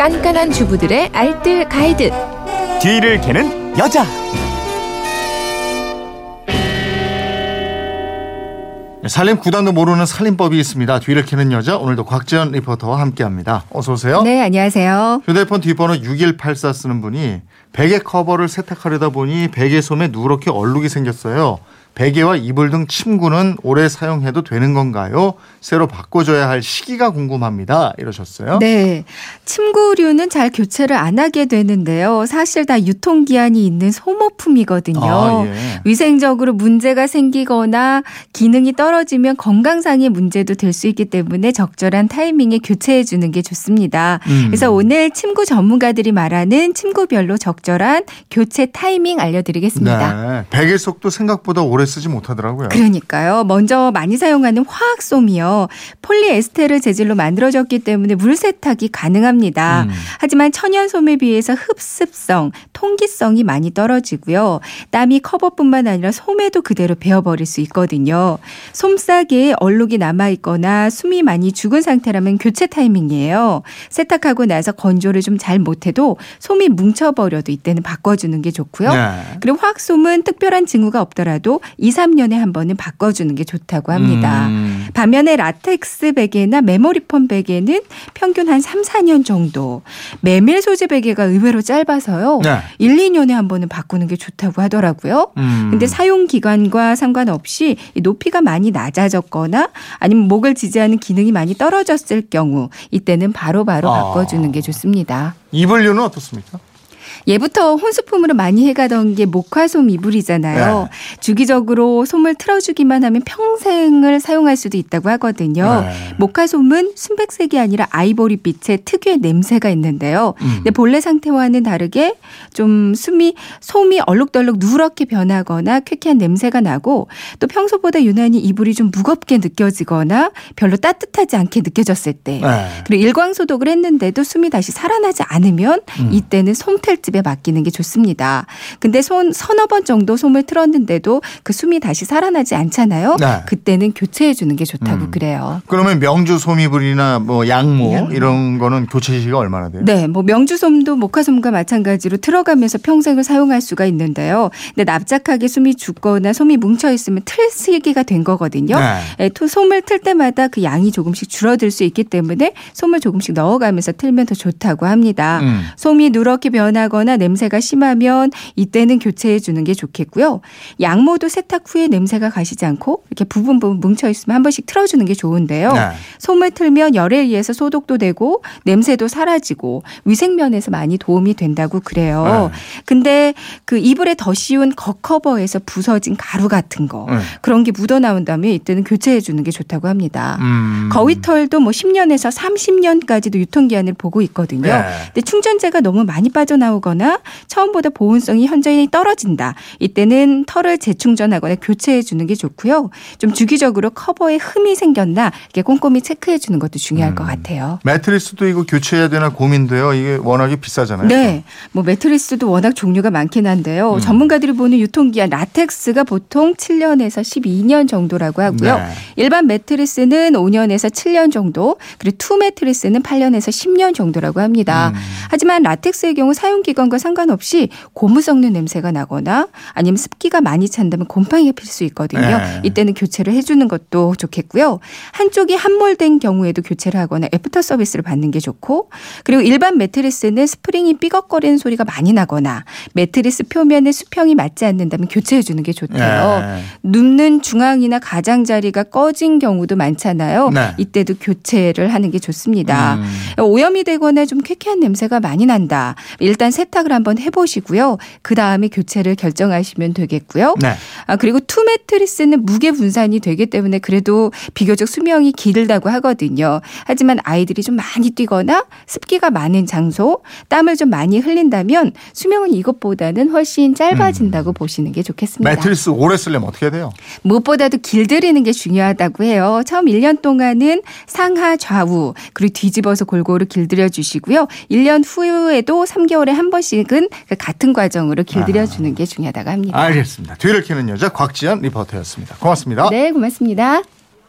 깐깐한 주부들의 알뜰 가이드. 뒤를 캐는 여자. 살림 구단도 모르는 살림법이 있습니다. 뒤를 캐는 여자 오늘도 곽지연 리포터와 함께합니다. 어서 오세요. 네, 안녕하세요. 휴대폰 뒷번호 6184 쓰는 분이 베개 커버를 세탁하려다 보니 베개 솜에 누렇게 얼룩이 생겼어요. 베개와 이불 등 침구는 오래 사용해도 되는 건가요? 새로 바꿔줘야 할 시기가 궁금합니다. 이러셨어요. 네. 침구류는 잘 교체를 안 하게 되는데요. 사실 다 유통기한이 있는 소모품이거든요. 아, 예. 위생적으로 문제가 생기거나 기능이 떨어지면 건강상의 문제도 될 수 있기 때문에 적절한 타이밍에 교체해 주는 게 좋습니다. 음. 그래서 오늘 침구 전문가들이 말하는 침구별로 적절한 교체 타이밍 알려드리겠습니다. 네. 베개 속도 생각보다 오래 쓰지 못하더라고요. 그러니까요. 먼저 많이 사용하는 화학솜이요. 폴리에스테르 재질로 만들어졌기 때문에 물 세탁이 가능합니다. 음. 하지만 천연솜에 비해서 흡습성, 통기성이 많이 떨어지고요. 땀이 커버뿐만 아니라 솜에도 그대로 배어버릴 수 있거든요. 솜싸개에 얼룩이 남아있거나 숨이 많이 죽은 상태라면 교체 타이밍이에요. 세탁하고 나서 건조를 좀 잘 못해도 솜이 뭉쳐버려도 이때는 바꿔주는 게 좋고요. 네. 그리고 화학솜은 특별한 징후가 없더라도 2, 3년에 한 번은 바꿔주는 게 좋다고 합니다. 음. 반면에 라텍스 베개나 메모리폼 베개는 평균 한 3, 4년 정도. 메밀 소재 베개가 의외로 짧아서요. 네. 1, 2년에 한 번은 바꾸는 게 좋다고 하더라고요. 음. 근데 사용 기간과 상관없이 이 높이가 많이 낮아졌거나 아니면 목을 지지하는 기능이 많이 떨어졌을 경우 이때는 바로바로 아. 바꿔주는 게 좋습니다. 이불류는 어떻습니까? 예부터 혼수품으로 많이 해가던 게 목화솜 이불이잖아요. 네. 주기적으로 솜을 틀어주기만 하면 평생을 사용할 수도 있다고 하거든요. 네. 목화솜은 순백색이 아니라 아이보리빛의 특유의 냄새가 있는데요. 음. 근데 본래 상태와는 다르게 좀 숨이 솜이 얼룩덜룩 누렇게 변하거나 쾌쾌한 냄새가 나고 또 평소보다 유난히 이불이 좀 무겁게 느껴지거나 별로 따뜻하지 않게 느껴졌을 때 네. 그리고 일광 소독을 했는데도 숨이 다시 살아나지 않으면 음. 이때는 솜 틀집에 맡기는 게 좋습니다. 근데 손 서너 번 정도 솜을 틀었는데도 그 숨이 다시 살아나지 않잖아요. 네. 그때는 교체해 주는 게 좋다고 음. 그래요. 그러면 명주 소미불이나 뭐 양모 양모. 이런 거는 교체 시기가 얼마나 돼요? 네, 뭐 명주 솜도 목화솜과 마찬가지로 틀어가면서 평생을 사용할 수가 있는데요. 근데 납작하게 숨이 죽거나 솜이 뭉쳐 있으면 틀 시기가 된 거거든요. 네. 예, 토- 솜을 틀 때마다 그 양이 조금씩 줄어들 수 있기 때문에 솜을 조금씩 넣어가면서 틀면 더 좋다고 합니다. 음. 솜이 누렇게 변하거나 냄새가 심하면 이때는 교체해 주는 게 좋겠고요. 양모도 세탁 후에 냄새가 가시지 않고 이렇게 부분 부분 뭉쳐 있으면 한 번씩 틀어 주는 게 좋은데요. 네. 솜을 틀면 열에 의해서 소독도 되고 냄새도 사라지고 위생 면에서 많이 도움이 된다고 그래요. 네. 근데 그 이불에 더 씌운 겉커버에서 부서진 가루 같은 거 네. 그런 게 묻어 나온다면 이때는 교체해 주는 게 좋다고 합니다. 음. 거위털도 뭐 10년에서 30년까지도 유통기한을 보고 있거든요. 네. 근데 충전재가 너무 많이 빠져나오거나 처음보다 보온성이 현저히 떨어진다. 이때는 털을 재충전하거나 교체해 주는 게 좋고요. 좀 주기적으로 커버에 흠이 생겼나 이렇게 꼼꼼히 체크해 주는 것도 중요할 음. 것 같아요. 매트리스도 이거 교체해야 되나 고민돼요. 이게 워낙에 비싸잖아요. 네. 뭐 매트리스도 워낙 종류가 많긴 한데요. 음. 전문가들이 보는 유통기한 라텍스가 보통 7년에서 12년 정도라고 하고요. 네. 일반 매트리스는 5년에서 7년 정도, 그리고 투 매트리스는 8년에서 10년 정도라고 합니다. 음. 하지만 라텍스의 경우 사용 기간 과 상관없이 고무 썩는 냄새가 나거나 아니면 습기가 많이 찬다면 곰팡이가 필 수 있거든요. 네. 이때는 교체를 해주는 것도 좋겠고요. 한쪽이 함몰된 경우에도 교체를 하거나 애프터 서비스를 받는 게 좋고 그리고 일반 매트리스는 스프링이 삐걱거리는 소리가 많이 나거나 매트리스 표면에 수평이 맞지 않는다면 교체해 주는 게 좋대요. 네. 눕는 중앙이나 가장자리가 꺼진 경우도 많잖아요. 네. 이때도 교체를 하는 게 좋습니다. 음. 오염이 되거나 좀 쾌쾌한 냄새가 많이 난다. 일단 세 탁을 한번 해보시고요. 그 다음에 교체를 결정하시면 되겠고요. 네. 아, 그리고 투 매트리스는 무게 분산이 되기 때문에 그래도 비교적 수명이 길다고 하거든요. 하지만 아이들이 좀 많이 뛰거나 습기가 많은 장소, 땀을 좀 많이 흘린다면 수명은 이것보다는 훨씬 짧아진다고 보시는 게 좋겠습니다. 매트리스 오래 쓰려면 어떻게 해야 돼요? 무엇보다도 길들이는 게 중요하다고 해요. 처음 1년 동안은 상하 좌우 그리고 뒤집어서 골고루 길들여 주시고요. 1년 후에도 3개월에 한 번 씩은 그 같은 과정으로 길들여 주는 게 중요하다고 합니다. 알겠습니다. 뒤를 캐는 여자 곽지연 리포터였습니다. 고맙습니다. 네, 고맙습니다.